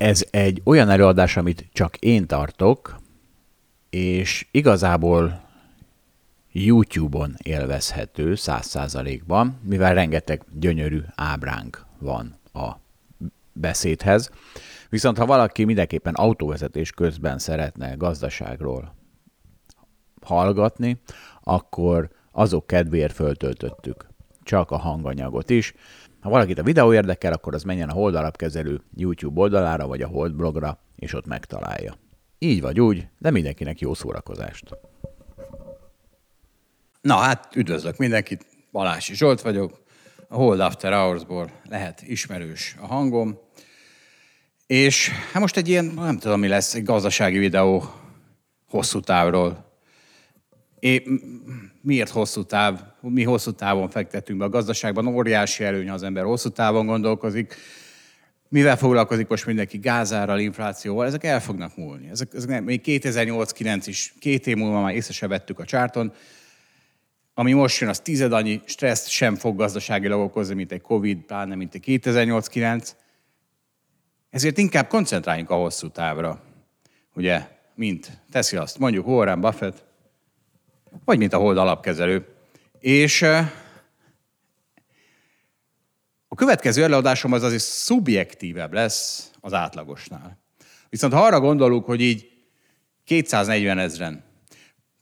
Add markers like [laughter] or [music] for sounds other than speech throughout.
ez egy olyan előadás, amit csak én tartok, és igazából YouTube-on élvezhető száz százalékban, mivel rengeteg gyönyörű ábránk van a beszédhez. Viszont ha valaki mindenképpen autóvezetés közben szeretne gazdaságról hallgatni, akkor azok kedvéért föltöltöttük csak a hanganyagot is. Ha valakit a videó érdekel, akkor az menjen a Hold alapkezelő YouTube oldalára, vagy a Hold blogra, és ott megtalálja. Így vagy úgy, de mindenkinek jó szórakozást. Na hát, üdvözlök mindenkit, Balási Zsolt vagyok, a Hold After Hours-ból lehet ismerős a hangom, és hát most egy ilyen, nem tudom mi lesz, egy gazdasági videó hosszú távról. É, miért hosszú táv? Mi hosszú távon fektetünk be a gazdaságban, óriási előny, ha az ember hosszú távon gondolkozik. Mivel foglalkozik most mindenki? Gázárral, inflációval, ezek el fognak múlni. Ezek, ezek nem, még 2008-9 is, két év múlva már észre se vettük a csárton. Ami most jön, az tized annyi stresszt sem fog gazdaságilag okozni, mint egy Covid, pláne mint egy 2008-9. Ezért inkább koncentráljunk a hosszú távra. Ugye, mint teszi azt mondjuk Warren Buffett, vagy mint a Hold alapkezelő. És a következő előadásom az azért szubjektívebb lesz az átlagosnál. Viszont ha arra gondolunk, hogy így 240 ezeren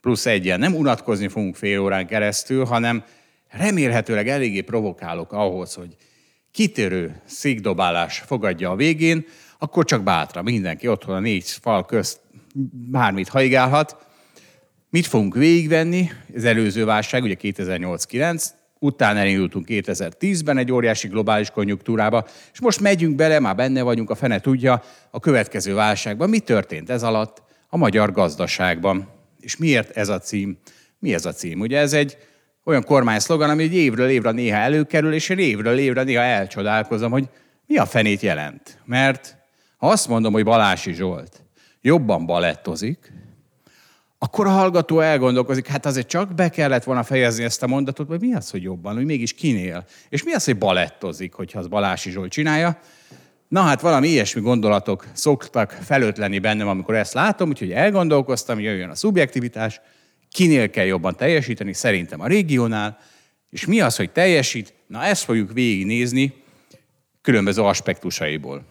plusz egyen nem unatkozni fogunk fél órán keresztül, hanem remélhetőleg eléggé provokálok ahhoz, hogy kitérő székdobálás fogadja a végén, akkor csak bátra, mindenki otthon a négy fal közt bármit haigálhat, Mit fogunk végigvenni? Az előző válság, ugye 2008-9, utána elindultunk 2010-ben egy óriási globális konjunktúrába, és most megyünk bele, már benne vagyunk, a fene tudja, a következő válságban. Mi történt ez alatt a magyar gazdaságban? És miért ez a cím? Mi ez a cím? Ugye ez egy olyan kormányszlogan, ami egy évről évre néha előkerül, és én évről évre néha elcsodálkozom, hogy mi a fenét jelent. Mert ha azt mondom, hogy Balási Zsolt jobban balettozik, akkor a hallgató elgondolkozik, hát azért csak be kellett volna fejezni ezt a mondatot, hogy mi az, hogy jobban, hogy mégis kinél. És mi az, hogy balettozik, hogyha az Balási Zsolt csinálja. Na hát valami ilyesmi gondolatok szoktak felötleni bennem, amikor ezt látom, úgyhogy elgondolkoztam, jöjjön a szubjektivitás, kinél kell jobban teljesíteni, szerintem a régiónál, és mi az, hogy teljesít, na ezt fogjuk végignézni különböző aspektusaiból.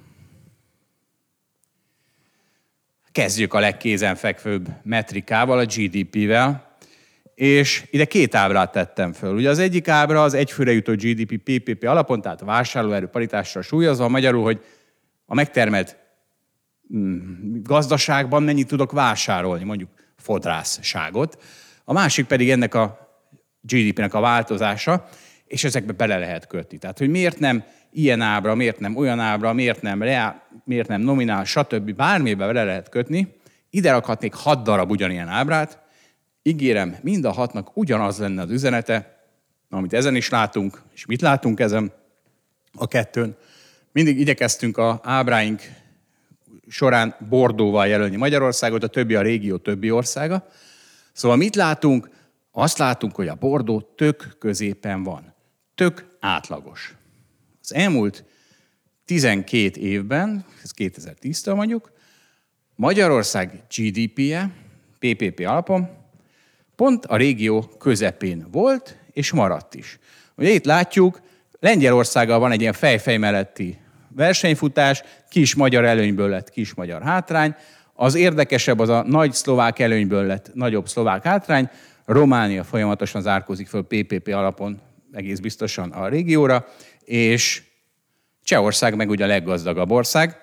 Kezdjük a legkézenfekvőbb metrikával, a GDP-vel, és ide két ábrát tettem föl. Ugye az egyik ábra az egyfőre jutó GDP PPP alapon, tehát vásárlóerő paritásra súlyozva, magyarul, hogy a megtermelt mm, gazdaságban mennyit tudok vásárolni, mondjuk fodrászságot. A másik pedig ennek a GDP-nek a változása, és ezekbe bele lehet kötni. Tehát, hogy miért nem ilyen ábra, miért nem olyan ábra, miért nem reál, miért nem nominál, stb. Bármibe bele lehet kötni. Ide rakhatnék hat darab ugyanilyen ábrát. Ígérem, mind a hatnak ugyanaz lenne az üzenete, amit ezen is látunk, és mit látunk ezen a kettőn. Mindig igyekeztünk a ábráink során Bordóval jelölni Magyarországot, a többi a régió többi országa. Szóval mit látunk? Azt látunk, hogy a Bordó tök középen van. Tök átlagos. Az elmúlt 12 évben, ez 2010-től mondjuk, Magyarország GDP-je PPP alapon pont a régió közepén volt, és maradt is. Ugye itt látjuk, Lengyelországgal van egy ilyen fejfej melletti versenyfutás, kis magyar előnyből lett kis magyar hátrány, az érdekesebb az a nagy szlovák előnyből lett nagyobb szlovák hátrány, Románia folyamatosan zárkózik föl PPP alapon egész biztosan a régióra, és Csehország meg ugye a leggazdagabb ország.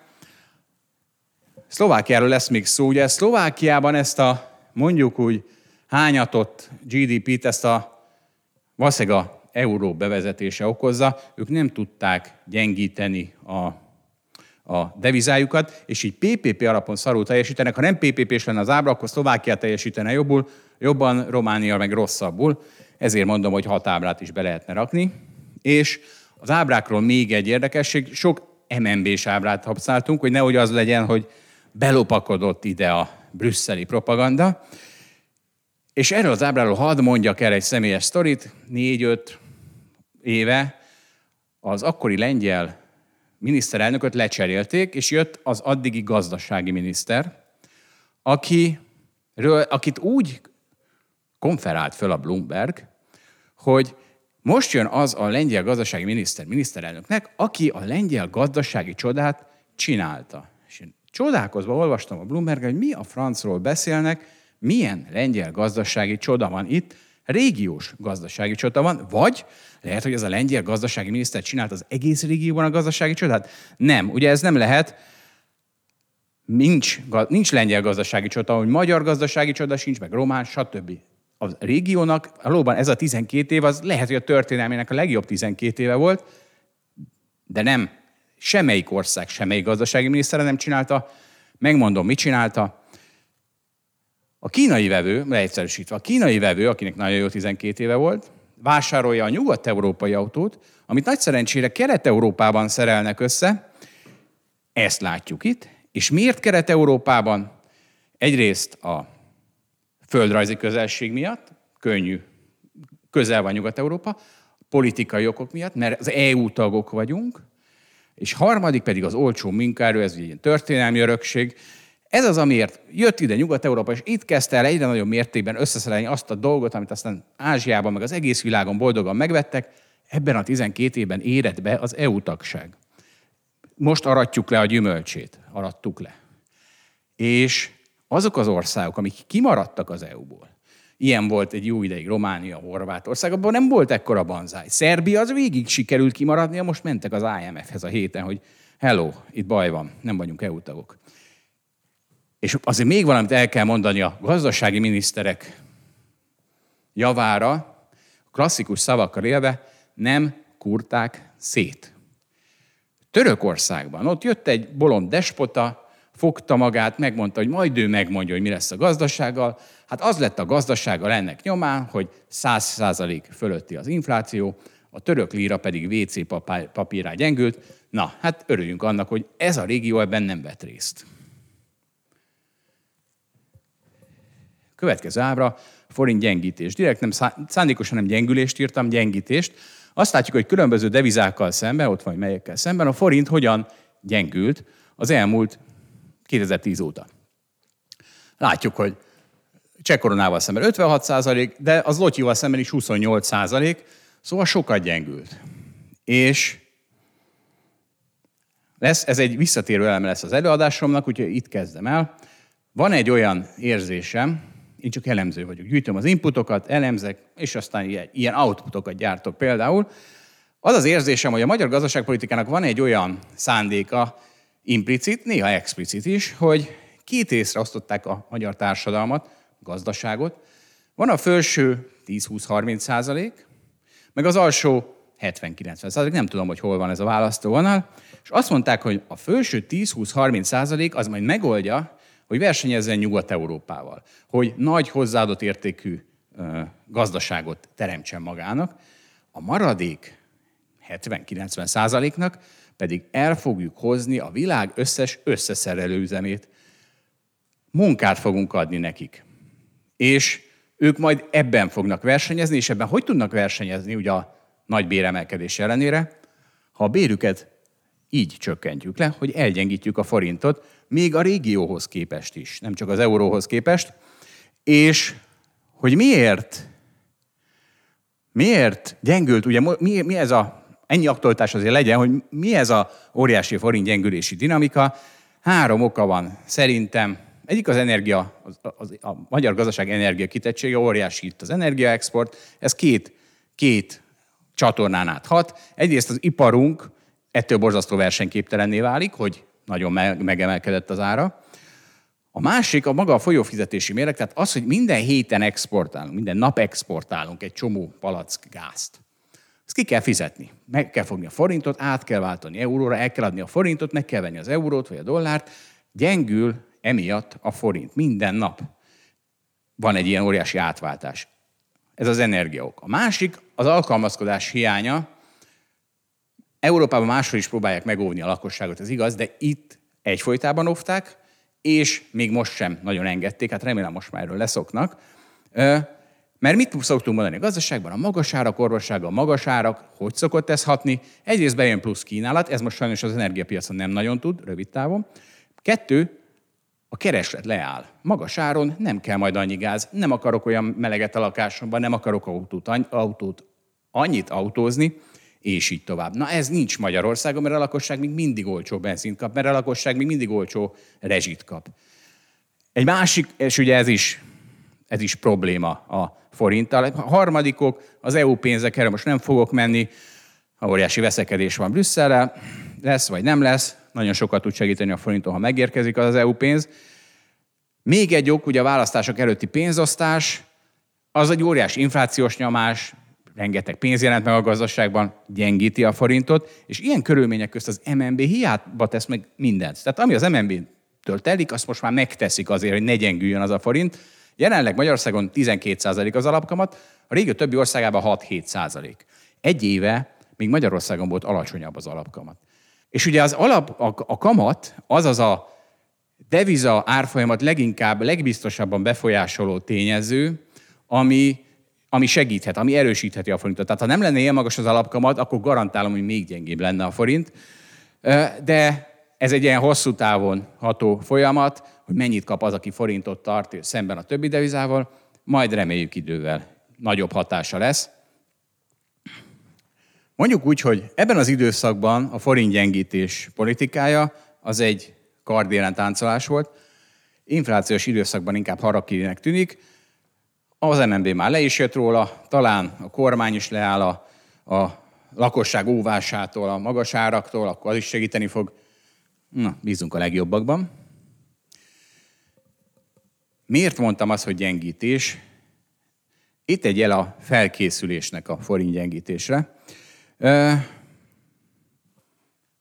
Szlovákiáról lesz még szó. Ugye Szlovákiában ezt a mondjuk úgy hányatott GDP-t, ezt a valószínűleg a euró bevezetése okozza, ők nem tudták gyengíteni a, a devizájukat, és így PPP alapon szarul teljesítenek. Ha nem PPP-s lenne az ábra, akkor Szlovákia teljesítene jobbul, jobban, Románia meg rosszabbul. Ezért mondom, hogy hat ábrát is be lehetne rakni. És az ábrákról még egy érdekesség, sok MNB-s ábrát használtunk, hogy nehogy az legyen, hogy belopakodott ide a brüsszeli propaganda. És erről az ábráról hadd mondjak el egy személyes sztorit. Négy-öt éve az akkori lengyel miniszterelnököt lecserélték, és jött az addigi gazdasági miniszter, aki, akit úgy konferált föl a Bloomberg, hogy most jön az a lengyel gazdasági miniszter, miniszterelnöknek, aki a lengyel gazdasági csodát csinálta. És én csodálkozva olvastam a Bloomberg, hogy mi a francról beszélnek, milyen lengyel gazdasági csoda van itt, régiós gazdasági csoda van, vagy lehet, hogy ez a lengyel gazdasági miniszter csinált az egész régióban a gazdasági csodát? Nem, ugye ez nem lehet. Nincs, nincs lengyel gazdasági csoda, hogy magyar gazdasági csoda sincs, meg román, stb. A régiónak valóban ez a 12 év, az lehet, hogy a történelmének a legjobb 12 éve volt, de nem. Semmelyik ország, semmelyik gazdasági minisztere nem csinálta. Megmondom, mit csinálta a kínai vevő, leegyszerűsítve, a kínai vevő, akinek nagyon jó 12 éve volt, vásárolja a nyugat-európai autót, amit nagy szerencsére Kelet-Európában szerelnek össze, ezt látjuk itt, és miért Kelet-Európában? Egyrészt a földrajzi közelség miatt, könnyű, közel van Nyugat-Európa, politikai okok miatt, mert az EU tagok vagyunk, és harmadik pedig az olcsó munkaerő, ez egy történelmi örökség, ez az, amiért jött ide Nyugat-Európa, és itt kezdte el egyre nagyobb mértékben összeszerelni azt a dolgot, amit aztán Ázsiában, meg az egész világon boldogan megvettek, ebben a 12 évben érett be az EU tagság. Most aratjuk le a gyümölcsét, arattuk le. És azok az országok, amik kimaradtak az EU-ból, ilyen volt egy jó ideig Románia, Horvátország, abban nem volt ekkora banzáj. Szerbia az végig sikerült kimaradnia, most mentek az IMF-hez a héten, hogy hello, itt baj van, nem vagyunk EU tagok. És azért még valamit el kell mondani a gazdasági miniszterek javára, klasszikus szavakkal élve, nem kurták szét. Törökországban ott jött egy bolond despota, fogta magát, megmondta, hogy majd ő megmondja, hogy mi lesz a gazdasággal. Hát az lett a gazdasággal ennek nyomán, hogy 100% fölötti az infláció, a török líra pedig WC papírá gyengült. Na, hát örüljünk annak, hogy ez a régió ebben nem vett részt. Következő ábra, forint gyengítés. Direkt nem szándékosan nem gyengülést írtam, gyengítést. Azt látjuk, hogy különböző devizákkal szemben, ott van, melyekkel szemben, a forint hogyan gyengült az elmúlt 2010 óta. Látjuk, hogy cseh koronával szemben 56 százalék, de az lotyival szemben is 28 százalék, szóval sokat gyengült. És lesz, ez egy visszatérő eleme lesz az előadásomnak, úgyhogy itt kezdem el. Van egy olyan érzésem, én csak elemző vagyok. Gyűjtöm az inputokat, elemzek, és aztán ilyen, ilyen outputokat gyártok például. Az az érzésem, hogy a magyar gazdaságpolitikának van egy olyan szándéka, implicit, néha explicit is, hogy két részre osztották a magyar társadalmat, gazdaságot. Van a felső 10-20-30 százalék, meg az alsó 70-90 százalék, nem tudom, hogy hol van ez a választóvonal, és azt mondták, hogy a felső 10-20-30 százalék az majd megoldja hogy versenyezzen Nyugat-Európával, hogy nagy hozzáadott értékű gazdaságot teremtsen magának, a maradék 70-90 százaléknak pedig el fogjuk hozni a világ összes összeszerelő üzemét. Munkát fogunk adni nekik. És ők majd ebben fognak versenyezni, és ebben hogy tudnak versenyezni ugye a nagy béremelkedés ellenére, ha a bérüket így csökkentjük le, hogy elgyengítjük a forintot, még a régióhoz képest is, nem csak az euróhoz képest. És hogy miért, miért gyengült, ugye mi, mi ez a, ennyi aktualitás azért legyen, hogy mi ez a óriási forint gyengülési dinamika. Három oka van szerintem. Egyik az energia, az, az, a magyar gazdaság energia kitettsége, óriási itt az energiaexport. Ez két, két csatornán át hat. Egyrészt az iparunk ettől borzasztó versenyképtelenné válik, hogy nagyon megemelkedett az ára. A másik a maga a folyófizetési mérleg, tehát az, hogy minden héten exportálunk, minden nap exportálunk egy csomó palack gázt. Ezt ki kell fizetni. Meg kell fogni a forintot, át kell váltani euróra, el kell adni a forintot, meg kell venni az eurót vagy a dollárt. Gyengül emiatt a forint minden nap. Van egy ilyen óriási átváltás. Ez az energiaok. A másik az alkalmazkodás hiánya. Európában máshol is próbálják megóvni a lakosságot, ez igaz, de itt egyfolytában óvták, és még most sem nagyon engedték, hát remélem most már erről leszoknak. Mert mit szoktunk mondani a gazdaságban? A magas árak, orvossága, a magas árak, hogy szokott ez hatni? Egyrészt bejön plusz kínálat, ez most sajnos az energiapiacon nem nagyon tud, rövid távon. Kettő, a kereslet leáll. Magas áron nem kell majd annyi gáz, nem akarok olyan meleget a lakásomban, nem akarok autót, autót annyit autózni, és így tovább. Na ez nincs Magyarországon, mert a lakosság még mindig olcsó benzint kap, mert a lakosság még mindig olcsó rezsit kap. Egy másik, és ugye ez is, ez is probléma a forinttal. A harmadikok, az EU pénzek, erre most nem fogok menni, óriási veszekedés van Brüsszelre, lesz vagy nem lesz, nagyon sokat tud segíteni a forinton, ha megérkezik az, az EU pénz. Még egy ok, ugye a választások előtti pénzosztás, az egy óriási inflációs nyomás, rengeteg pénz jelent meg a gazdaságban, gyengíti a forintot, és ilyen körülmények közt az MNB hiába tesz meg mindent. Tehát ami az MNB-től telik, azt most már megteszik azért, hogy ne gyengüljön az a forint. Jelenleg Magyarországon 12% az alapkamat, a régió többi országában 6-7%. Egy éve még Magyarországon volt alacsonyabb az alapkamat. És ugye az alap, a, a kamat, azaz a deviza árfolyamat leginkább, legbiztosabban befolyásoló tényező, ami ami segíthet, ami erősítheti a forintot. Tehát ha nem lenne ilyen magas az alapkamat, akkor garantálom, hogy még gyengébb lenne a forint. De ez egy ilyen hosszú távon ható folyamat, hogy mennyit kap az, aki forintot tart szemben a többi devizával, majd reméljük idővel nagyobb hatása lesz. Mondjuk úgy, hogy ebben az időszakban a forint gyengítés politikája az egy kardélen táncolás volt, inflációs időszakban inkább harakirinek tűnik, az MNB már le is jött róla, talán a kormány is leáll a, a lakosság óvásától, a magas áraktól, akkor az is segíteni fog. Na, bízunk a legjobbakban. Miért mondtam azt, hogy gyengítés? Itt egy jel a felkészülésnek a forint gyengítésre.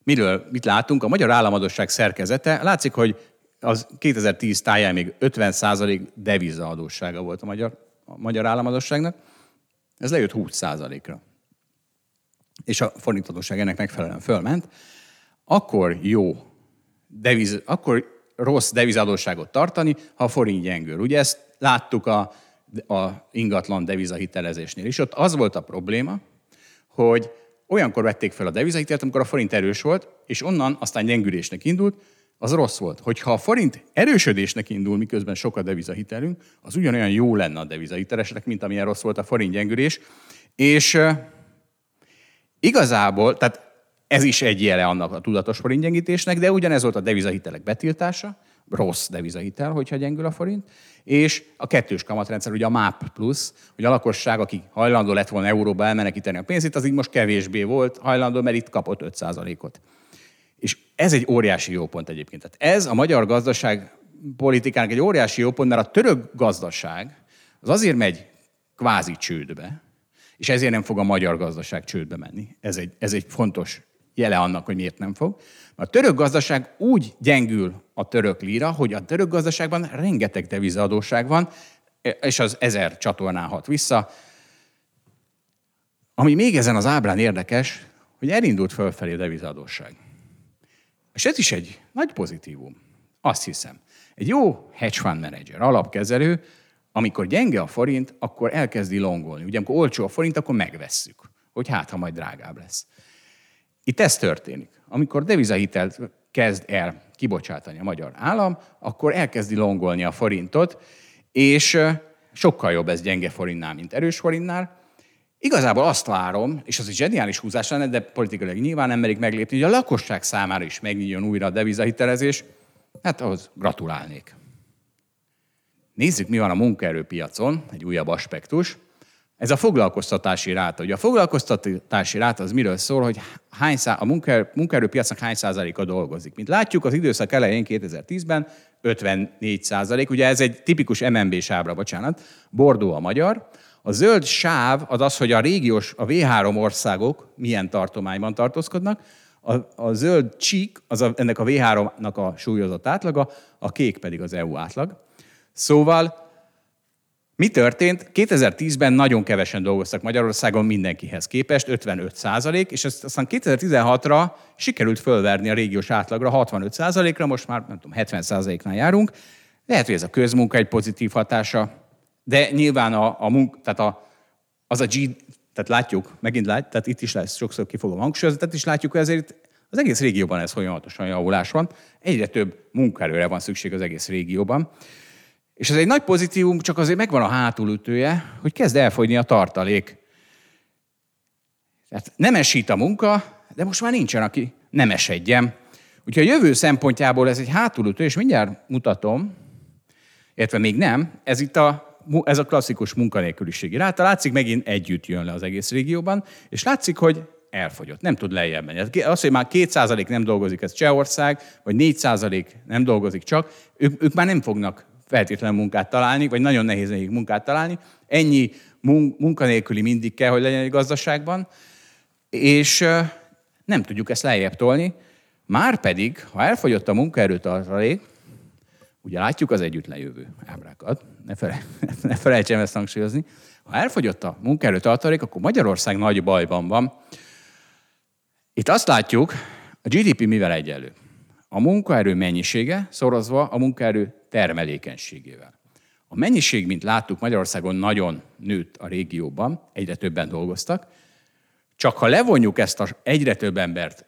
Miről, mit látunk? A magyar államadosság szerkezete. Látszik, hogy az 2010 táján még 50% devizaadóssága volt a magyar a magyar államadosságnak, ez lejött 20%-ra. És a forintadóság ennek megfelelően fölment. Akkor jó, deviz, akkor rossz devizadóságot tartani, ha a forint gyengül. Ugye ezt láttuk a, a ingatlan devizahitelezésnél is. Ott az volt a probléma, hogy olyankor vették fel a devizahitelt, amikor a forint erős volt, és onnan aztán gyengülésnek indult, az rossz volt. Hogyha a forint erősödésnek indul, miközben sok a devizahitelünk, az ugyanolyan jó lenne a devizahiteleseknek, mint amilyen rossz volt a forint gyengülés. És igazából, tehát ez is egy jele annak a tudatos forintgyengítésnek, de ugyanez volt a devizahitelek betiltása, rossz devizahitel, hogyha gyengül a forint, és a kettős kamatrendszer, ugye a MAP plusz, hogy a lakosság, aki hajlandó lett volna euróba elmenekíteni a pénzét, az így most kevésbé volt hajlandó, mert itt kapott 5%-ot. És ez egy óriási jó pont egyébként. Tehát ez a magyar gazdaság politikának egy óriási jó pont, mert a török gazdaság az azért megy kvázi csődbe, és ezért nem fog a magyar gazdaság csődbe menni. Ez egy, ez egy fontos jele annak, hogy miért nem fog. A török gazdaság úgy gyengül a török lira, hogy a török gazdaságban rengeteg devizaadóság van, és az ezer csatornán hat vissza. Ami még ezen az ábrán érdekes, hogy elindult fölfelé a devizadóság. És ez is egy nagy pozitívum. Azt hiszem. Egy jó hedge fund manager, alapkezelő, amikor gyenge a forint, akkor elkezdi longolni. Ugye amikor olcsó a forint, akkor megvesszük, hogy hát, ha majd drágább lesz. Itt ez történik. Amikor devizahitelt kezd el kibocsátani a magyar állam, akkor elkezdi longolni a forintot, és sokkal jobb ez gyenge forintnál, mint erős forintnál, Igazából azt várom, és az egy zseniális húzás lenne, de politikailag nyilván nem merik meglépni, hogy a lakosság számára is megnyíljon újra a devizahitelezés, hát ahhoz gratulálnék. Nézzük, mi van a munkaerőpiacon, egy újabb aspektus. Ez a foglalkoztatási ráta. Ugye a foglalkoztatási ráta az miről szól, hogy hány szá- a munkaerő, munkaerőpiacnak hány százaléka dolgozik. Mint látjuk, az időszak elején 2010-ben 54 százalék, ugye ez egy tipikus MNB sávra, bocsánat, Bordó a magyar. A zöld sáv az az, hogy a régiós, a V3 országok milyen tartományban tartózkodnak, a, a zöld csík, az a, ennek a V3-nak a súlyozott átlaga, a kék pedig az EU átlag. Szóval mi történt? 2010-ben nagyon kevesen dolgoztak Magyarországon mindenkihez képest, 55 százalék, és ezt aztán 2016-ra sikerült fölverni a régiós átlagra 65 százalékra, most már nem tudom, 70 százaléknál járunk. Lehet, hogy ez a közmunka egy pozitív hatása, de nyilván a, a munk, tehát a, az a G, tehát látjuk, megint lát, tehát itt is lesz, sokszor ki fogom hangsúlyozni, tehát is látjuk, hogy ezért az egész régióban ez folyamatosan javulás van. Egyre több munkaerőre van szükség az egész régióban. És ez egy nagy pozitívum, csak azért megvan a hátulütője, hogy kezd elfogyni a tartalék. Tehát nem esít a munka, de most már nincsen, aki nem esedjen. Úgyhogy a jövő szempontjából ez egy hátulütő, és mindjárt mutatom, illetve még nem, ez itt a, ez a klasszikus munkanélküliségi ráta. Látszik, megint együtt jön le az egész régióban, és látszik, hogy elfogyott, nem tud lejjebb menni. Az, hogy már 2% nem dolgozik, ez Csehország, vagy 4% nem dolgozik csak, ők, ők már nem fognak feltétlenül munkát találni, vagy nagyon nehéz nekik munkát találni. Ennyi munkanélküli mindig kell, hogy legyen egy gazdaságban, és nem tudjuk ezt lejjebb tolni. Már pedig, ha elfogyott a munkaerőtartalék, ugye látjuk az együtt lejövő ábrákat, ne, fele, [laughs] ne felejtsem ezt hangsúlyozni, ha elfogyott a munkaerőtartalék, akkor Magyarország nagy bajban van. Itt azt látjuk, a GDP mivel egyenlő? A munkaerő mennyisége szorozva a munkaerő termelékenységével. A mennyiség, mint láttuk, Magyarországon nagyon nőtt a régióban, egyre többen dolgoztak, csak ha levonjuk ezt az egyre több embert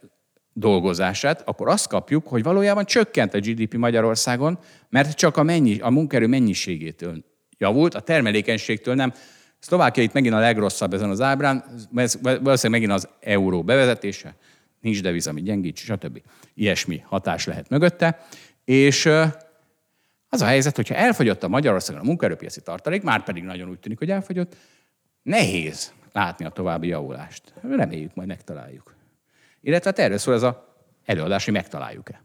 dolgozását, akkor azt kapjuk, hogy valójában csökkent a GDP Magyarországon, mert csak a, mennyi, a munkaerő mennyiségétől javult, a termelékenységtől nem. Szlovákia itt megint a legrosszabb ezen az ábrán, valószínűleg megint az euró bevezetése, nincs deviz, ami gyengít, stb. Ilyesmi hatás lehet mögötte. És az a helyzet, hogyha elfogyott a Magyarországon a munkaerőpiaci tartalék, már pedig nagyon úgy tűnik, hogy elfogyott, nehéz látni a további javulást. Reméljük, majd megtaláljuk. Illetve hát erről szól ez az előadás, hogy megtaláljuk-e.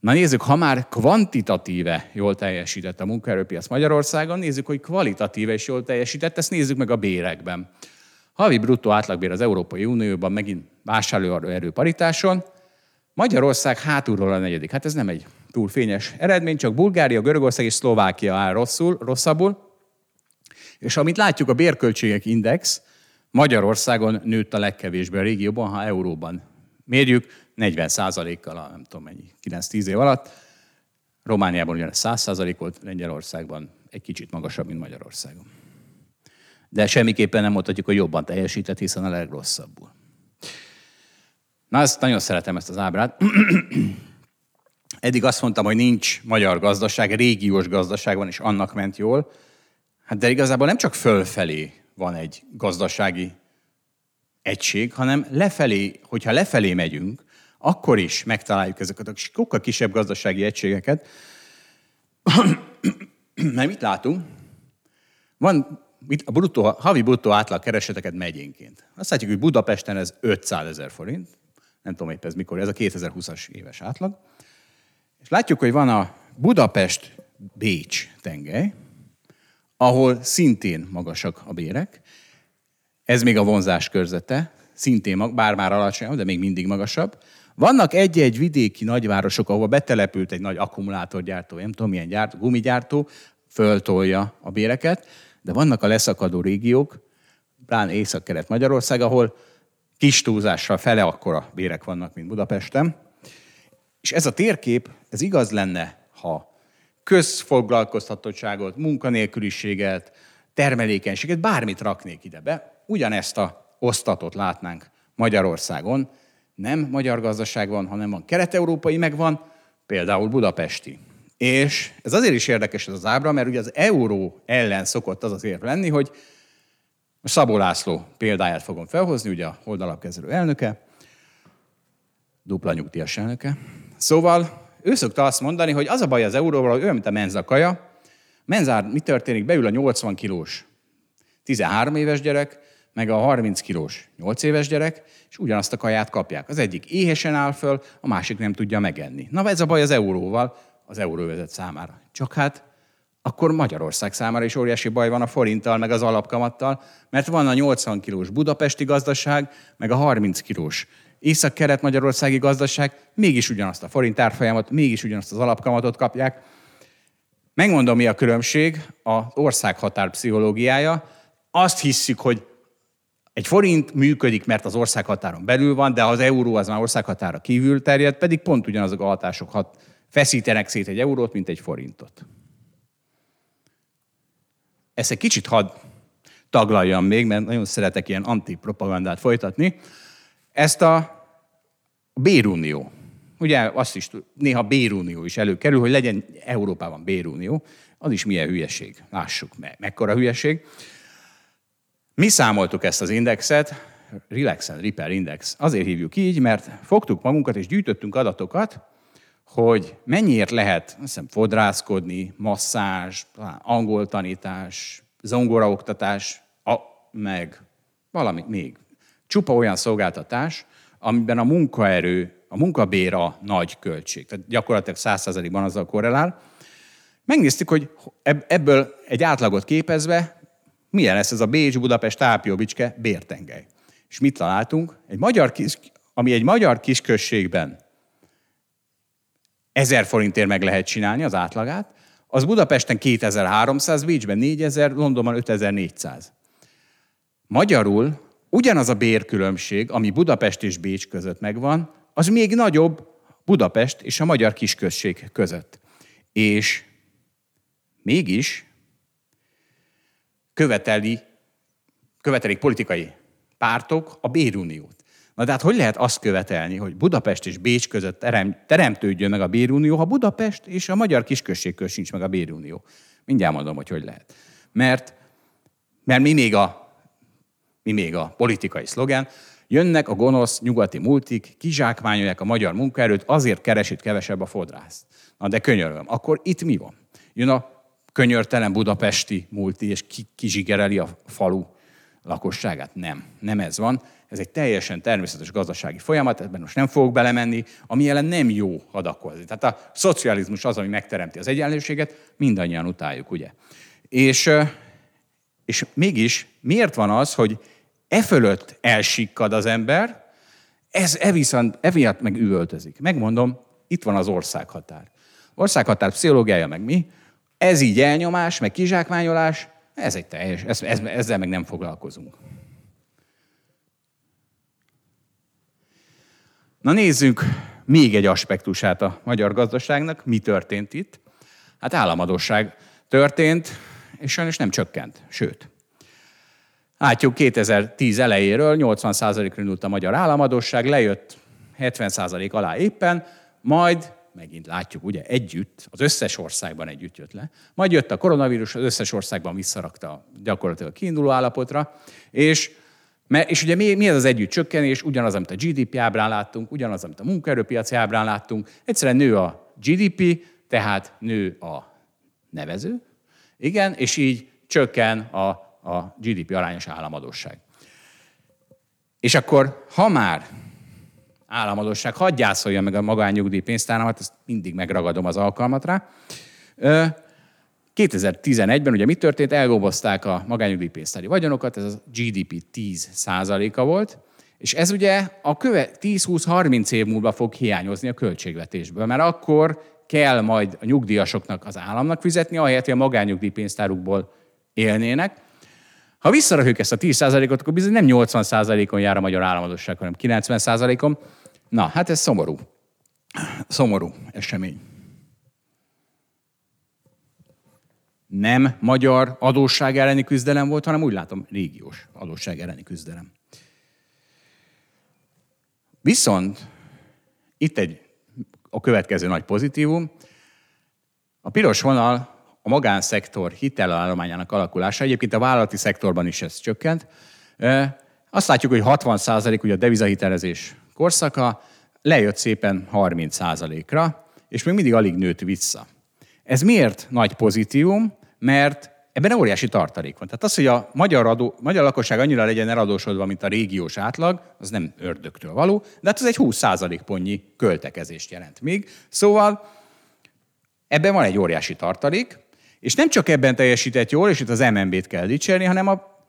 Na nézzük, ha már kvantitatíve jól teljesített a munkaerőpiac Magyarországon, nézzük, hogy kvalitatíve is jól teljesített, ezt nézzük meg a bérekben. Havi bruttó átlagbér az Európai Unióban megint vásárlóerő paritáson, Magyarország hátulról a negyedik. Hát ez nem egy túl fényes eredmény, csak Bulgária, Görögország és Szlovákia áll rosszul, rosszabbul. És amit látjuk, a bérköltségek index Magyarországon nőtt a legkevésbé a régióban, ha euróban mérjük, 40 kal nem tudom mennyi, 9-10 év alatt. Romániában ugyanez 100% volt, Lengyelországban egy kicsit magasabb, mint Magyarországon. De semmiképpen nem mondhatjuk, hogy jobban teljesített, hiszen a legrosszabbul. Na, ezt nagyon szeretem ezt az ábrát. [clears throat] Eddig azt mondtam, hogy nincs magyar gazdaság, régiós gazdaság van, és annak ment jól. Hát de igazából nem csak fölfelé van egy gazdasági egység, hanem lefelé, hogyha lefelé megyünk, akkor is megtaláljuk ezeket a sokkal kisebb gazdasági egységeket. [clears throat] Mert mit látunk? Van a bruttó, havi bruttó átlag kereseteket megyénként. Azt látjuk, hogy Budapesten ez 500 ezer forint, nem tudom épp ez mikor, ez a 2020-as éves átlag. És látjuk, hogy van a Budapest-Bécs tengely, ahol szintén magasak a bérek. Ez még a vonzás körzete, szintén, bár már alacsonyabb, de még mindig magasabb. Vannak egy-egy vidéki nagyvárosok, ahol betelepült egy nagy akkumulátorgyártó, nem tudom milyen gyártó, gumigyártó, föltolja a béreket, de vannak a leszakadó régiók, pláne Észak-Kelet Magyarország, ahol kis túlzással fele akkora bérek vannak, mint Budapesten. És ez a térkép, ez igaz lenne, ha közfoglalkoztatottságot, munkanélküliséget, termelékenységet, bármit raknék ide be, ugyanezt a osztatot látnánk Magyarországon. Nem magyar gazdaság van, hanem van kelet-európai, meg például budapesti. És ez azért is érdekes ez az ábra, mert ugye az euró ellen szokott az az érv lenni, hogy Szabó László példáját fogom felhozni, ugye a holdalapkezelő elnöke, dupla nyugdíjas elnöke. Szóval ő szokta azt mondani, hogy az a baj az euróval, hogy olyan, mint a menzakaja. Menzár mi történik? Beül a 80 kilós 13 éves gyerek, meg a 30 kilós 8 éves gyerek, és ugyanazt a kaját kapják. Az egyik éhesen áll föl, a másik nem tudja megenni. Na, ez a baj az euróval, az euróvezet számára. Csak hát akkor Magyarország számára is óriási baj van a forinttal, meg az alapkamattal, mert van a 80 kilós budapesti gazdaság, meg a 30 kilós észak-kelet-magyarországi gazdaság, mégis ugyanazt a forint árfolyamot, mégis ugyanazt az alapkamatot kapják. Megmondom, mi a különbség, az országhatár pszichológiája. Azt hisszük, hogy egy forint működik, mert az országhatáron belül van, de az euró az már országhatára kívül terjed, pedig pont ugyanazok a hatások hat, feszítenek szét egy eurót, mint egy forintot. Ezt egy kicsit hadd taglaljam még, mert nagyon szeretek ilyen antipropagandát folytatni. Ezt a Bérunió, ugye azt is néha Bérunió is előkerül, hogy legyen Európában Bérunió, az is milyen hülyeség. Lássuk meg, mekkora hülyeség. Mi számoltuk ezt az indexet, Relax and Repair Index. Azért hívjuk így, mert fogtuk magunkat és gyűjtöttünk adatokat, hogy mennyiért lehet hiszem, fodrászkodni, masszázs, angol tanítás, zongoraoktatás, a, meg valami még. Csupa olyan szolgáltatás, amiben a munkaerő, a munkabér a nagy költség. Tehát gyakorlatilag 100%-ban azzal korrelál. Megnéztük, hogy ebből egy átlagot képezve milyen lesz ez a Bécs-Budapest Tápióbicske bértengely. És mit találtunk? Egy magyar kis, ami egy magyar kisközségben 1000 forintért meg lehet csinálni az átlagát, az Budapesten 2300, Bécsben 4000, Londonban 5400. Magyarul ugyanaz a bérkülönbség, ami Budapest és Bécs között megvan, az még nagyobb Budapest és a magyar kisközség között. És mégis követeli, követelik politikai pártok a béruniót. Na de hát hogy lehet azt követelni, hogy Budapest és Bécs között terem, teremtődjön meg a bérunió, ha Budapest és a magyar kisközség köz sincs meg a bérunió? Mindjárt mondom, hogy hogy lehet. Mert, mert mi még a, mi még a politikai szlogen, jönnek a gonosz nyugati multik, kizsákmányolják a magyar munkaerőt, azért keresít kevesebb a fodrász. Na de könyörgöm, akkor itt mi van? Jön a könyörtelen budapesti multi, és kizsigereli a falu lakosságát? Nem, nem ez van. Ez egy teljesen természetes gazdasági folyamat, ebben most nem fogok belemenni, ami ellen nem jó adakozni. Tehát a szocializmus az, ami megteremti az egyenlőséget, mindannyian utáljuk, ugye? És, és mégis miért van az, hogy e fölött elsikkad az ember, ez e viszont, e miatt meg üvöltözik. Megmondom, itt van az országhatár. Országhatár pszichológiája meg mi? Ez így elnyomás, meg kizsákmányolás, ez egy teljes, ez, ez, ezzel meg nem foglalkozunk. Na nézzük még egy aspektusát a magyar gazdaságnak. Mi történt itt? Hát államadosság történt, és sajnos nem csökkent, sőt. Látjuk 2010 elejéről 80%-ra nőtt a magyar államadosság, lejött 70% alá éppen, majd megint látjuk, ugye együtt, az összes országban együtt jött le. Majd jött a koronavírus, az összes országban visszarakta gyakorlatilag a kiinduló állapotra, és mert, és ugye mi, mi ez az együtt csökkenés? Ugyanaz, amit a GDP ábrán láttunk, ugyanaz, amit a munkaerőpiaci ábrán láttunk. Egyszerűen nő a GDP, tehát nő a nevező, igen, és így csökken a, a GDP arányos államadóság. És akkor, ha már államadóság, hadd gyászolja meg a magánnyugdíjpénztáramat, ezt mindig megragadom az alkalmat rá. 2011-ben ugye mi történt? Elgobozták a magányugdíjpénztári vagyonokat, ez a GDP 10%-a volt, és ez ugye a köve 10-20-30 év múlva fog hiányozni a költségvetésből, mert akkor kell majd a nyugdíjasoknak az államnak fizetni, ahelyett, hogy a magányugdíjpénztárukból élnének. Ha visszarakjuk ezt a 10%-ot, akkor bizony nem 80%-on jár a magyar államadosság, hanem 90%-on. Na, hát ez szomorú. Szomorú esemény. Nem magyar adósság elleni küzdelem volt, hanem úgy látom régiós adósság elleni küzdelem. Viszont itt egy a következő nagy pozitívum. A piros vonal a magánszektor hitelállományának alakulása. Egyébként a vállalati szektorban is ez csökkent. Azt látjuk, hogy 60% ugye a devizahitelezés korszaka, lejött szépen 30% ra és még mindig alig nőtt vissza. Ez miért nagy pozitívum? Mert ebben óriási tartalék van. Tehát az, hogy a magyar, adó, magyar lakosság annyira legyen eladósodva, mint a régiós átlag, az nem ördögtől való, de hát az egy 20 pontnyi költekezést jelent még. Szóval ebben van egy óriási tartalék, és nem csak ebben teljesített jól, és itt az MNB-t kell dicsérni, hanem a,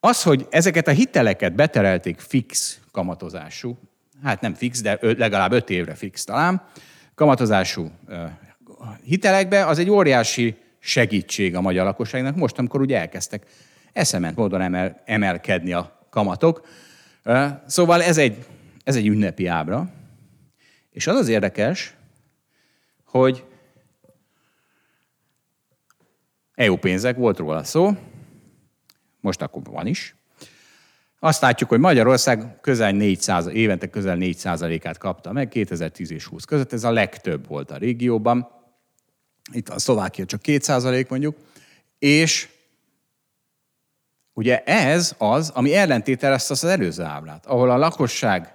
az, hogy ezeket a hiteleket beterelték fix kamatozású, hát nem fix, de legalább öt évre fix talán, kamatozású hitelekbe, az egy óriási segítség a magyar lakosságnak, most, amikor ugye elkezdtek eszement módon emel, emelkedni a kamatok. Szóval ez egy, ez egy ünnepi ábra. És az az érdekes, hogy EU pénzek, volt róla szó, most akkor van is. Azt látjuk, hogy Magyarország közel 400, évente közel 4%-át kapta meg 2010 és 20 között, ez a legtöbb volt a régióban itt a Szlovákia csak 2% mondjuk, és ugye ez az, ami ellentételezte az előző ábrát, ahol a lakosság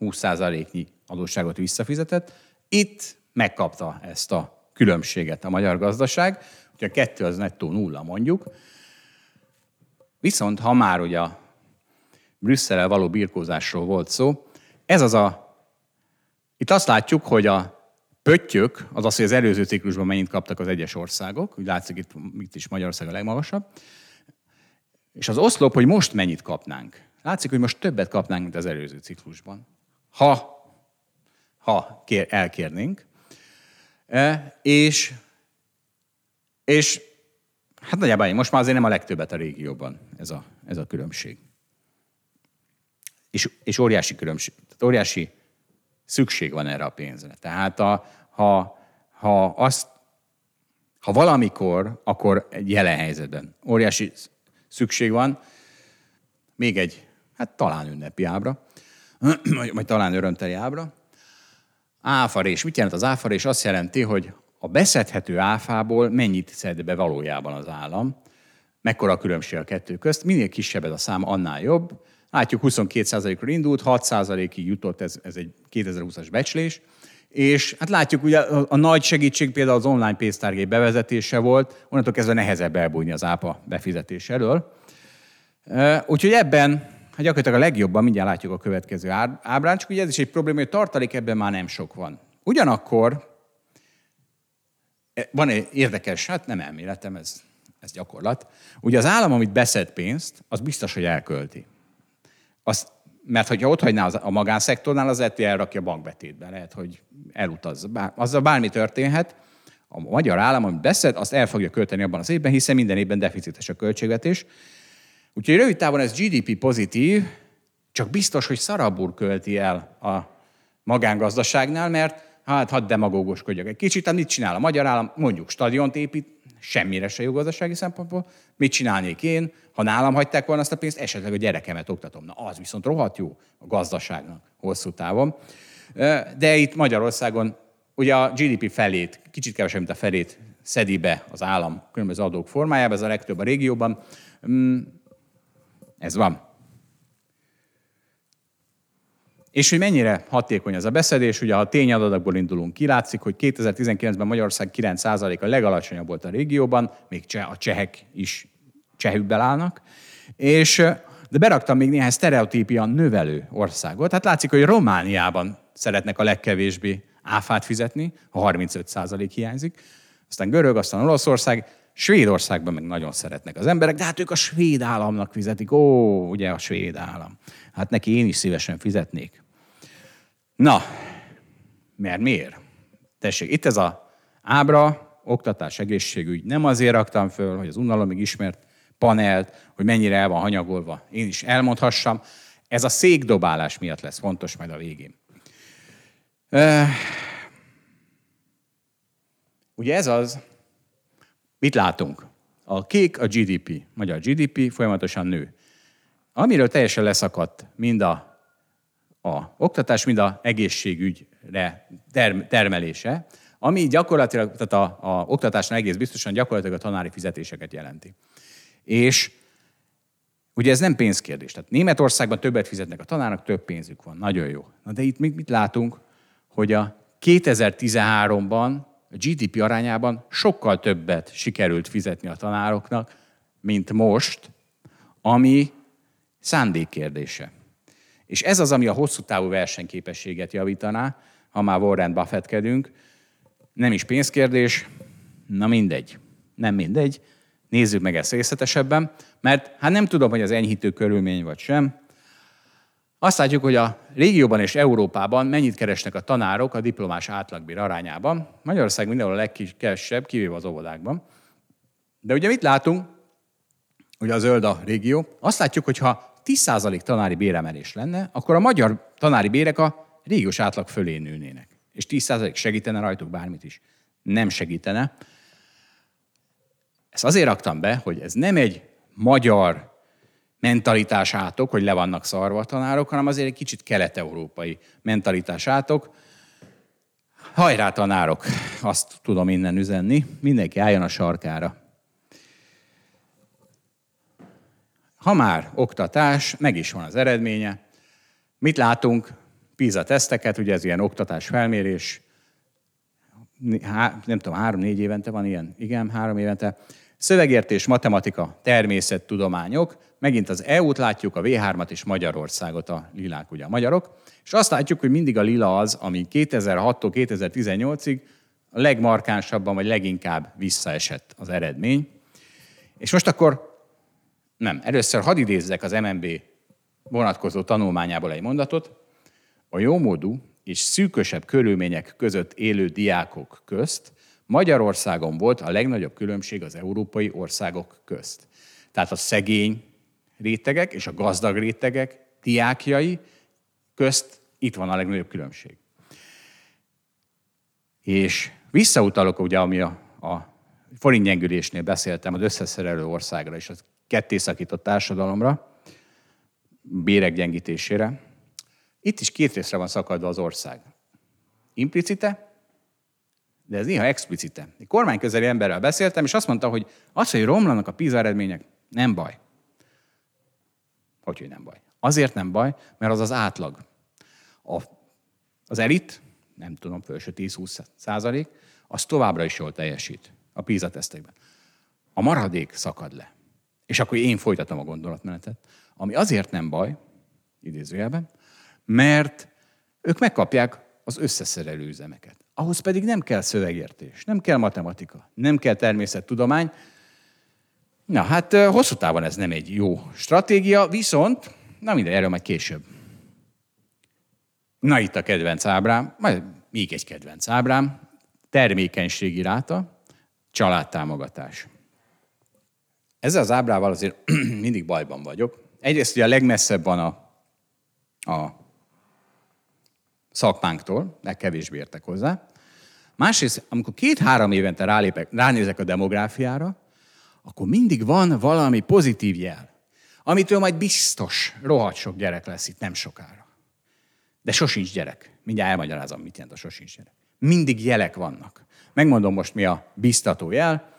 20%-nyi adósságot visszafizetett, itt megkapta ezt a különbséget a magyar gazdaság, ugye a kettő az nettó nulla mondjuk, viszont ha már ugye a Brüsszel való birkózásról volt szó, ez az a, itt azt látjuk, hogy a pöttyök, az az, hogy az előző ciklusban mennyit kaptak az egyes országok, úgy látszik itt, itt is Magyarország a legmagasabb, és az oszlop, hogy most mennyit kapnánk. Látszik, hogy most többet kapnánk, mint az előző ciklusban. Ha, ha kér, elkérnénk. E, és, és hát nagyjából most már azért nem a legtöbbet a régióban ez a, ez a különbség. És, és óriási különbség, tehát óriási szükség van erre a pénzre. Tehát a, ha, ha, azt, ha valamikor, akkor egy jelen helyzetben óriási szükség van, még egy, hát talán ünnepi ábra, [clears throat] vagy, talán örömteli ábra. Áfarés. Mit jelent az áfarés? Azt jelenti, hogy a beszedhető áfából mennyit szed be valójában az állam, mekkora a különbség a kettő közt, minél kisebb ez a szám, annál jobb. Látjuk, 22%-ról indult, 6%-ig jutott, ez, ez egy 2020-as becslés, és hát látjuk, ugye a, a nagy segítség például az online pénztárgép bevezetése volt, onnantól kezdve nehezebb elbújni az ápa befizetés elől. Úgyhogy ebben, hát gyakorlatilag a legjobban, mindjárt látjuk a következő ábrán, csak ugye ez is egy probléma, hogy tartalék ebben már nem sok van. Ugyanakkor e, van egy érdekes, hát nem elméletem, ez, ez gyakorlat. Ugye az állam, amit beszed pénzt, az biztos, hogy elkölti. Azt mert hogyha ott hagyná a magánszektornál, az lehet, hogy elrakja bankbetétbe, lehet, hogy elutazza. Bár, azzal bármi történhet, a magyar állam, amit beszed, azt el fogja költeni abban az évben, hiszen minden évben deficites a költségvetés. Úgyhogy rövid távon ez GDP pozitív, csak biztos, hogy szarabbul költi el a magángazdaságnál, mert hát hadd demagógoskodjak egy kicsit, hát mit csinál a magyar állam? Mondjuk stadiont épít, semmire se jó gazdasági szempontból. Mit csinálnék én, ha nálam hagyták volna azt a pénzt, esetleg a gyerekemet oktatom. Na, az viszont rohadt jó a gazdaságnak hosszú távon. De itt Magyarországon ugye a GDP felét, kicsit kevesebb, mint a felét szedi be az állam különböző adók formájában, ez a legtöbb a régióban. Mm, ez van. És hogy mennyire hatékony ez a beszedés, ugye ha a tényadatokból indulunk ki, hogy 2019-ben Magyarország 9% a legalacsonyabb volt a régióban, még a csehek is csehükbel állnak, és de beraktam még néhány sztereotípia növelő országot. Hát látszik, hogy Romániában szeretnek a legkevésbé áfát fizetni, ha 35% hiányzik. Aztán Görög, aztán Olaszország, Svédországban meg nagyon szeretnek az emberek, de hát ők a svéd államnak fizetik. Ó, ugye a svéd állam. Hát neki én is szívesen fizetnék. Na, mert miért? Tessék, itt ez a ábra, oktatás, egészségügy. Nem azért raktam föl, hogy az unalomig ismert panelt, hogy mennyire el van hanyagolva. Én is elmondhassam. Ez a székdobálás miatt lesz fontos majd a végén. Ugye ez az, mit látunk? A kék a GDP, magyar GDP folyamatosan nő. Amiről teljesen leszakadt mind a, a oktatás, mind a egészségügyre termelése, ami gyakorlatilag, tehát a, a oktatásnál egész biztosan gyakorlatilag a tanári fizetéseket jelenti. És ugye ez nem pénzkérdés. Tehát Németországban többet fizetnek a tanárnak, több pénzük van. Nagyon jó. Na de itt mit, mit látunk? Hogy a 2013-ban a GDP arányában sokkal többet sikerült fizetni a tanároknak, mint most, ami szándék kérdése. És ez az, ami a hosszú távú versenyképességet javítaná, ha már Warren Buffettkedünk. Nem is pénzkérdés, na mindegy. Nem mindegy. Nézzük meg ezt részletesebben, mert hát nem tudom, hogy az enyhítő körülmény vagy sem. Azt látjuk, hogy a régióban és Európában mennyit keresnek a tanárok a diplomás átlagbér arányában. Magyarország mindenhol a legkevesebb, kivéve az óvodákban. De ugye mit látunk? Ugye a zöld a régió. Azt látjuk, hogy ha 10% tanári béremelés lenne, akkor a magyar tanári bérek a régiós átlag fölé nőnének. És 10% segítene rajtuk bármit is. Nem segítene. Ezt azért raktam be, hogy ez nem egy magyar mentalitás átok, hogy le vannak szarva a tanárok, hanem azért egy kicsit kelet-európai mentalitás átok. Hajrá tanárok, azt tudom innen üzenni, mindenki álljon a sarkára. Ha már oktatás, meg is van az eredménye. Mit látunk? PISA teszteket, ugye ez ilyen oktatás felmérés, nem tudom, három-négy évente van ilyen? Igen, három évente. Szövegértés, matematika, természettudományok, megint az EU-t látjuk, a V3-at és Magyarországot, a lilák ugye a magyarok, és azt látjuk, hogy mindig a lila az, ami 2006-tól 2018-ig a legmarkánsabban, vagy leginkább visszaesett az eredmény. És most akkor, nem, először hadd idézzek az MNB vonatkozó tanulmányából egy mondatot. A jómódú és szűkösebb körülmények között élő diákok közt Magyarországon volt a legnagyobb különbség az európai országok közt. Tehát a szegény rétegek és a gazdag rétegek diákjai közt itt van a legnagyobb különbség. És visszautalok ugye, ami a, a forintgyengülésnél beszéltem, az összeszerelő országra és az kettészakított társadalomra, bérek gyengítésére. Itt is két részre van szakadva az ország. Implicite de ez néha explicite. Egy kormányközeli emberrel beszéltem, és azt mondta, hogy az, hogy romlanak a PISA eredmények, nem baj. Hogy, hogy nem baj? Azért nem baj, mert az az átlag. A, az elit, nem tudom, felső 10-20 százalék, az továbbra is jól teljesít a PISA tesztekben. A maradék szakad le. És akkor én folytatom a gondolatmenetet. Ami azért nem baj, idézőjelben, mert ők megkapják az összeszerelő üzemeket. Ahhoz pedig nem kell szövegértés, nem kell matematika, nem kell természettudomány. Na hát hosszú távon ez nem egy jó stratégia, viszont, na minden, erről majd később. Na itt a kedvenc ábrám, majd még egy kedvenc ábrám, termékenységi ráta, családtámogatás. Ezzel az ábrával azért [clears throat] mindig bajban vagyok. Egyrészt ugye a legmesszebb van a, a szakmánktól, de kevésbé értek hozzá. Másrészt, amikor két-három évente rálépek, ránézek a demográfiára, akkor mindig van valami pozitív jel, amitől majd biztos rohadt sok gyerek lesz itt nem sokára. De sosincs gyerek. Mindjárt elmagyarázom, mit jelent a sosincs gyerek. Mindig jelek vannak. Megmondom most, mi a biztató jel.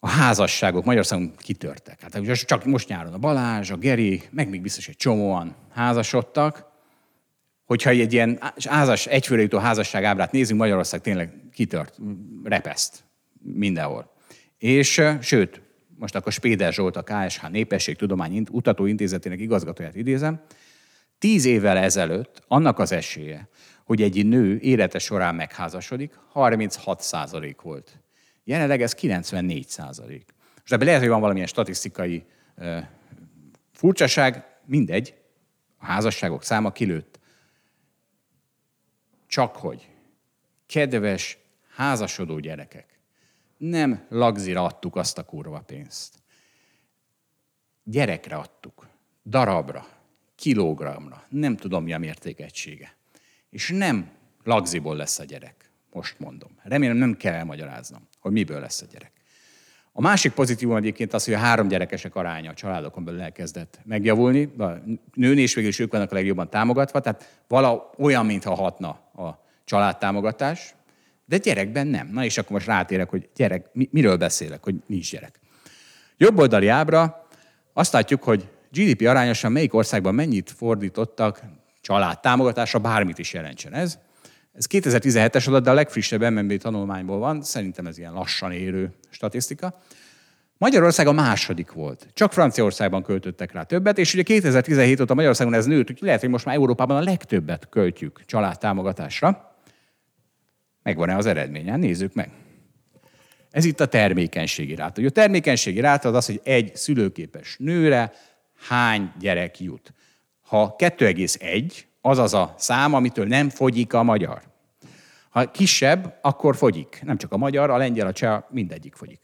A házasságok Magyarországon kitörtek. Hát csak most nyáron a Balázs, a Geri, meg még biztos egy csomóan házasodtak hogyha egy ilyen házas, egyfőre jutó házasság ábrát nézünk, Magyarország tényleg kitört, repeszt mindenhol. És sőt, most akkor Spéder Zsolt, a KSH Népességtudomány Kutatóintézetének igazgatóját idézem, tíz évvel ezelőtt annak az esélye, hogy egy nő élete során megházasodik, 36 százalék volt. Jelenleg ez 94 százalék. Most ebben lehet, hogy van valamilyen statisztikai uh, furcsaság, mindegy, a házasságok száma kilőtt. Csak hogy, kedves házasodó gyerekek, nem lagzira adtuk azt a kurva pénzt. Gyerekre adtuk, darabra, kilogramra, nem tudom mi a mértékegysége. És nem lagziból lesz a gyerek, most mondom. Remélem nem kell elmagyaráznom, hogy miből lesz a gyerek. A másik pozitívum egyébként az, hogy a három gyerekesek aránya a családokon belül elkezdett megjavulni. A nőn és végül is ők vannak a legjobban támogatva, tehát vala olyan, mintha hatna a családtámogatás, de gyerekben nem. Na és akkor most rátérek, hogy gyerek, miről beszélek, hogy nincs gyerek. Jobb oldali ábra azt látjuk, hogy GDP arányosan melyik országban mennyit fordítottak családtámogatásra, bármit is jelentsen ez. Ez 2017-es adat, de a legfrissebb MNB tanulmányból van, szerintem ez ilyen lassan érő statisztika. Magyarország a második volt. Csak Franciaországban költöttek rá többet, és ugye 2017 óta Magyarországon ez nőtt, úgyhogy lehet, hogy most már Európában a legtöbbet költjük családtámogatásra. Megvan-e az eredménye? Nézzük meg. Ez itt a termékenységi ráta. A termékenységi ráta az az, hogy egy szülőképes nőre hány gyerek jut. Ha 2,1, az az a szám, amitől nem fogyik a magyar. Ha kisebb, akkor fogyik. Nem csak a magyar, a lengyel, a cseh, mindegyik fogyik.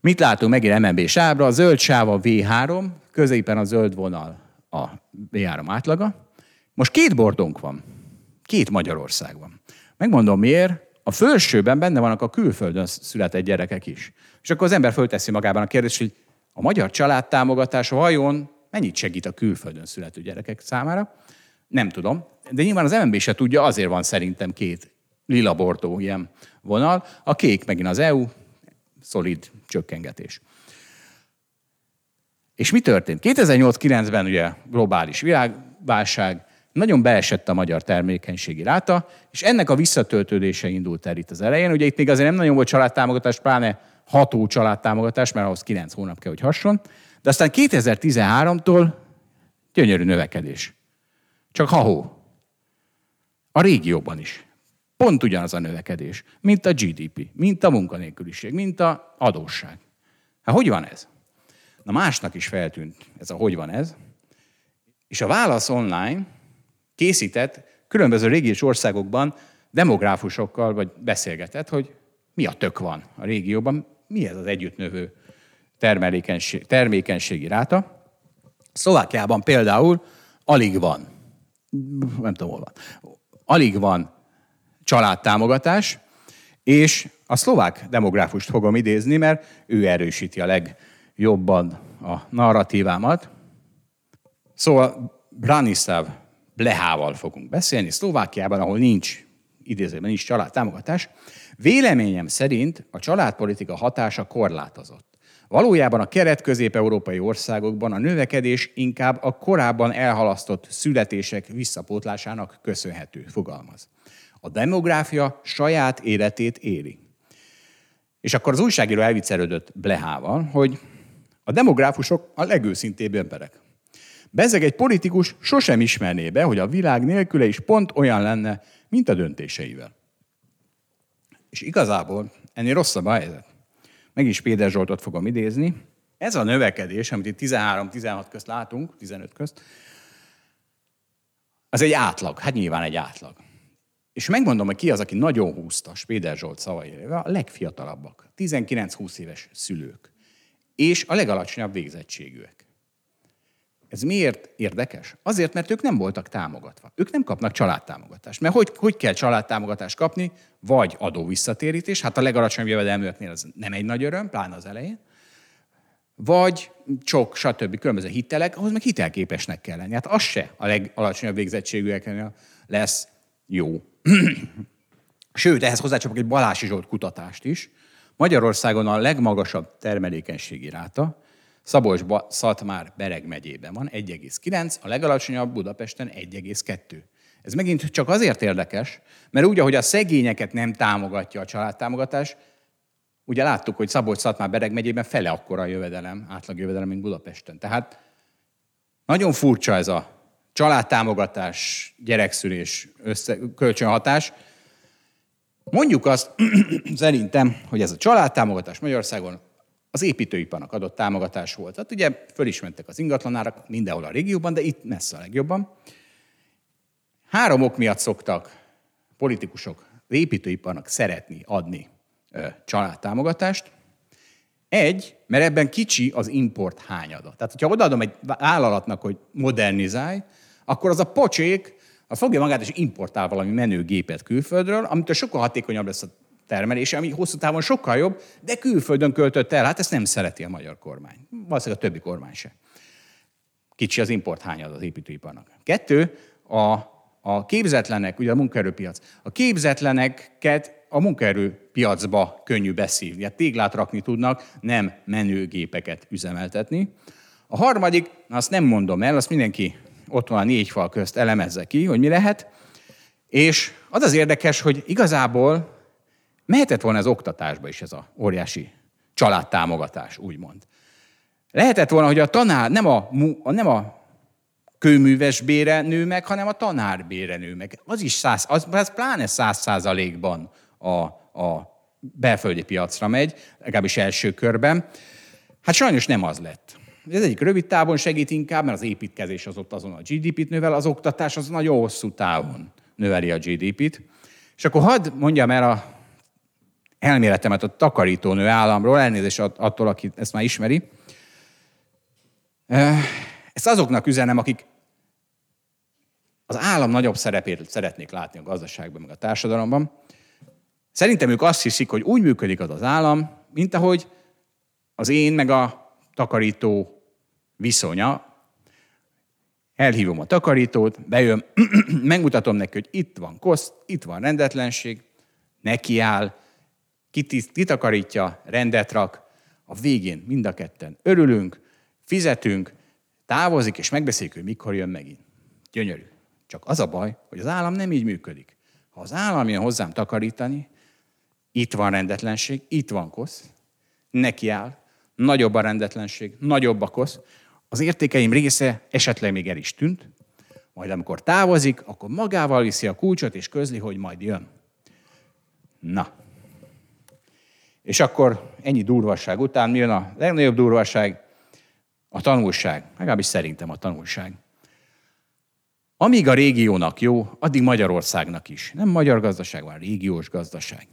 Mit látunk megint MNB sávra? A zöld sáv a V3, középen a zöld vonal a V3 átlaga. Most két bordónk van. Két Magyarország van. Megmondom miért. A felsőben benne vannak a külföldön született gyerekek is. És akkor az ember fölteszi magában a kérdést, hogy a magyar családtámogatás vajon mennyit segít a külföldön születő gyerekek számára? Nem tudom. De nyilván az MNB se tudja, azért van szerintem két lila bordó ilyen vonal. A kék megint az EU, szolid csökkengetés. És mi történt? 2008-9-ben ugye globális világválság, nagyon beesett a magyar termékenységi ráta, és ennek a visszatöltődése indult el itt az elején. Ugye itt még azért nem nagyon volt családtámogatás, pláne ható családtámogatás, mert ahhoz 9 hónap kell, hogy hasson. De aztán 2013-tól gyönyörű növekedés. Csak ha-hó. A régióban is. Pont ugyanaz a növekedés, mint a GDP, mint a munkanélküliség, mint a adósság. Hát hogy van ez? Na másnak is feltűnt ez a hogy van ez. És a Válasz Online készített különböző régiós országokban demográfusokkal, vagy beszélgetett, hogy mi a tök van a régióban, mi ez az együttnövő termelékenység, termékenységi ráta. Szlovákiában például alig van, nem tudom hol van, alig van családtámogatás, és a szlovák demográfust fogom idézni, mert ő erősíti a legjobban a narratívámat. Szóval Branislav Blehával fogunk beszélni, Szlovákiában, ahol nincs, idézőben nincs családtámogatás. Véleményem szerint a családpolitika hatása korlátozott. Valójában a keret-közép-európai országokban a növekedés inkább a korábban elhalasztott születések visszapótlásának köszönhető, fogalmaz. A demográfia saját életét éli. És akkor az újságíró elviccelődött Blehával, hogy a demográfusok a legőszintébb emberek. Bezeg egy politikus sosem ismerné be, hogy a világ nélküle is pont olyan lenne, mint a döntéseivel. És igazából ennél rosszabb a helyzet. Meg is Péter Zsoltot fogom idézni. Ez a növekedés, amit itt 13-16 közt látunk, 15 közt, az egy átlag. Hát nyilván egy átlag. És megmondom, hogy ki az, aki nagyon húzta Spéder Zsolt szavaira, a legfiatalabbak, 19-20 éves szülők, és a legalacsonyabb végzettségűek. Ez miért érdekes? Azért, mert ők nem voltak támogatva. Ők nem kapnak családtámogatást. Mert hogy, hogy kell családtámogatást kapni? Vagy adó visszatérítés, hát a legalacsonyabb jövedelműeknél az nem egy nagy öröm, pláne az elején. Vagy csok, stb. különböző hitelek, ahhoz meg hitelképesnek kell lenni. Hát az se a legalacsonyabb végzettségűeknél lesz jó. [clears throat] Sőt, ehhez hozzácsapok egy Balási Zsolt kutatást is. Magyarországon a legmagasabb termelékenységi ráta szabolcs szatmár bereg megyében van, 1,9, a legalacsonyabb Budapesten 1,2. Ez megint csak azért érdekes, mert úgy, ahogy a szegényeket nem támogatja a családtámogatás, ugye láttuk, hogy szabolcs szatmár bereg megyében fele akkora a jövedelem, átlag jövedelem, mint Budapesten. Tehát nagyon furcsa ez a családtámogatás, gyerekszülés, össze, kölcsönhatás. Mondjuk azt [clears throat] szerintem, hogy ez a családtámogatás Magyarországon az építőiparnak adott támogatás volt. Tehát ugye föl is az ingatlanárak mindenhol a régióban, de itt messze a legjobban. Három ok miatt szoktak politikusok az építőiparnak szeretni adni családtámogatást. Egy, mert ebben kicsi az import hányada. Tehát, hogyha odaadom egy vállalatnak, hogy modernizálj, akkor az a pocsék, az fogja magát és importál valami menő gépet külföldről, amitől sokkal hatékonyabb lesz a termelése, ami hosszú távon sokkal jobb, de külföldön költött el. Hát ezt nem szereti a magyar kormány. Valószínűleg a többi kormány se. Kicsi az import hányad az építőiparnak. Kettő, a, a képzetlenek, ugye a munkaerőpiac, a képzetleneket a munkaerőpiacba könnyű beszívni. Hát téglát rakni tudnak, nem menőgépeket üzemeltetni. A harmadik, azt nem mondom el, azt mindenki ott van a négy fal közt elemezze ki, hogy mi lehet. És az az érdekes, hogy igazából mehetett volna az oktatásba is ez a óriási családtámogatás, úgymond. Lehetett volna, hogy a tanár nem a, nem a kőműves bére nő meg, hanem a tanár bére nő meg. Az is száz, az, az pláne száz százalékban a, a belföldi piacra megy, legalábbis első körben. Hát sajnos nem az lett. Ez egyik rövid távon segít inkább, mert az építkezés az ott azon a GDP-t növel, az oktatás az nagyon hosszú távon növeli a GDP-t. És akkor hadd mondjam el a elméletemet a takarítónő államról, elnézést attól, aki ezt már ismeri. Ezt azoknak üzenem, akik az állam nagyobb szerepét szeretnék látni a gazdaságban, meg a társadalomban. Szerintem ők azt hiszik, hogy úgy működik az az állam, mint ahogy az én meg a takarító viszonya. Elhívom a takarítót, bejön, [clears throat] megmutatom neki, hogy itt van kosz, itt van rendetlenség, nekiáll, kitakarítja, rendet rak, a végén mind a ketten örülünk, fizetünk, távozik, és megbeszéljük, hogy mikor jön megint. Gyönyörű. Csak az a baj, hogy az állam nem így működik. Ha az állam jön hozzám takarítani, itt van rendetlenség, itt van kosz, neki áll, nagyobb a rendetlenség, nagyobb a kosz, az értékeim része esetleg még el is tűnt, majd amikor távozik, akkor magával viszi a kulcsot, és közli, hogy majd jön. Na. És akkor ennyi durvasság után mi jön a legnagyobb durvasság? A tanulság. Legalábbis szerintem a tanulság. Amíg a régiónak jó, addig Magyarországnak is. Nem magyar gazdaság van, régiós gazdaság.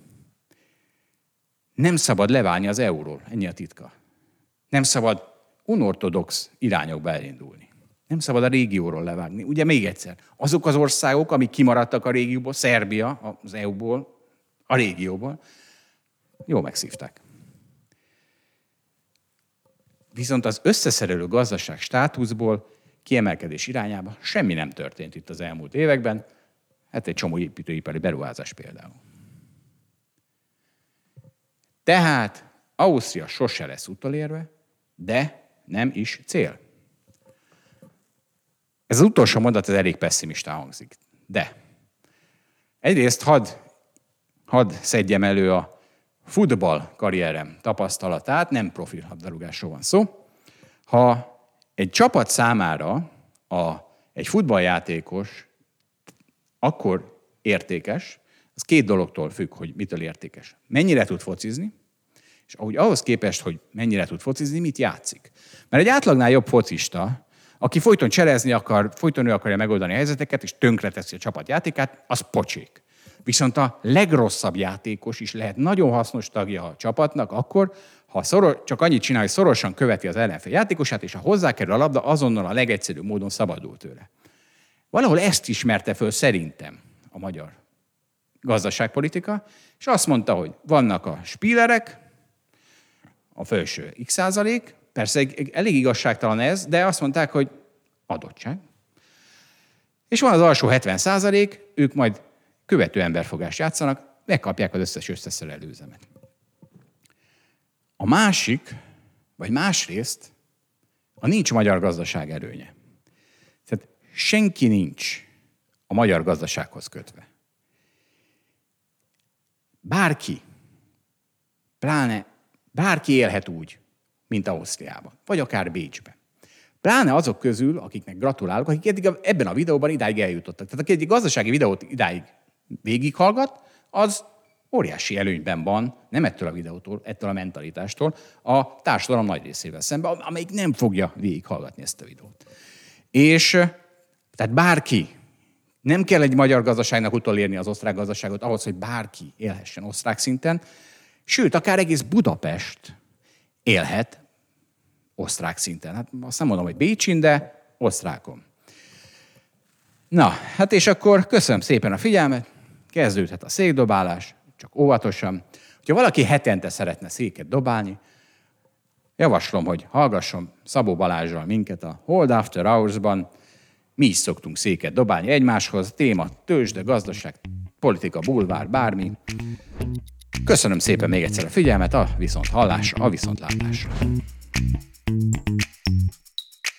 Nem szabad leválni az euróról, ennyi a titka. Nem szabad unortodox irányokba elindulni. Nem szabad a régióról levágni. Ugye még egyszer, azok az országok, amik kimaradtak a régióból, Szerbia az EU-ból, a régióból, jól megszívták. Viszont az összeszerelő gazdaság státuszból kiemelkedés irányába semmi nem történt itt az elmúlt években, hát egy csomó építőipari beruházás például. Tehát Ausztria sose lesz utolérve, de nem is cél. Ez az utolsó mondat az elég pessimista hangzik. De egyrészt hadd had szedjem elő a futball karrierem tapasztalatát, nem profil labdarúgásról van szó. Ha egy csapat számára a, egy futballjátékos akkor értékes, az két dologtól függ, hogy mitől értékes. Mennyire tud focizni, és ahogy ahhoz képest, hogy mennyire tud focizni, mit játszik. Mert egy átlagnál jobb focista, aki folyton cserezni akar, folyton ő akarja megoldani a helyzeteket, és tönkreteszi a csapatjátékát, az pocsék. Viszont a legrosszabb játékos is lehet nagyon hasznos tagja a csapatnak akkor, ha szoros, csak annyit csinál, hogy szorosan követi az ellenfél játékosát, és ha hozzákerül a labda, azonnal a legegyszerűbb módon szabadul tőle. Valahol ezt ismerte föl szerintem a magyar gazdaságpolitika, és azt mondta, hogy vannak a spílerek, a felső x százalék, persze elég igazságtalan ez, de azt mondták, hogy adottság. És van az alsó 70 százalék, ők majd követő emberfogást játszanak, megkapják az összes összeszerelő üzemet. A másik, vagy másrészt, a nincs magyar gazdaság erőnye. Tehát senki nincs a magyar gazdasághoz kötve. Bárki, pláne bárki élhet úgy, mint Ausztriában, vagy akár Bécsben. Pláne azok közül, akiknek gratulálok, akik eddig ebben a videóban idáig eljutottak. Tehát aki egy gazdasági videót idáig végighallgat, az óriási előnyben van, nem ettől a videótól, ettől a mentalitástól, a társadalom nagy részével szemben, amelyik nem fogja végighallgatni ezt a videót. És tehát bárki, nem kell egy magyar gazdaságnak utolérni az osztrák gazdaságot ahhoz, hogy bárki élhessen osztrák szinten, sőt, akár egész Budapest élhet osztrák szinten. Hát azt nem mondom, hogy Bécsin, de osztrákom. Na, hát és akkor köszönöm szépen a figyelmet, kezdődhet a székdobálás, csak óvatosan. Ha valaki hetente szeretne széket dobálni, javaslom, hogy hallgasson Szabó Balázsral minket a Hold After Hours-ban. Mi is szoktunk széket dobálni egymáshoz, téma tőzsde, gazdaság, politika, bulvár, bármi. Köszönöm szépen még egyszer a figyelmet, a viszont hallásra, a viszontlátásra.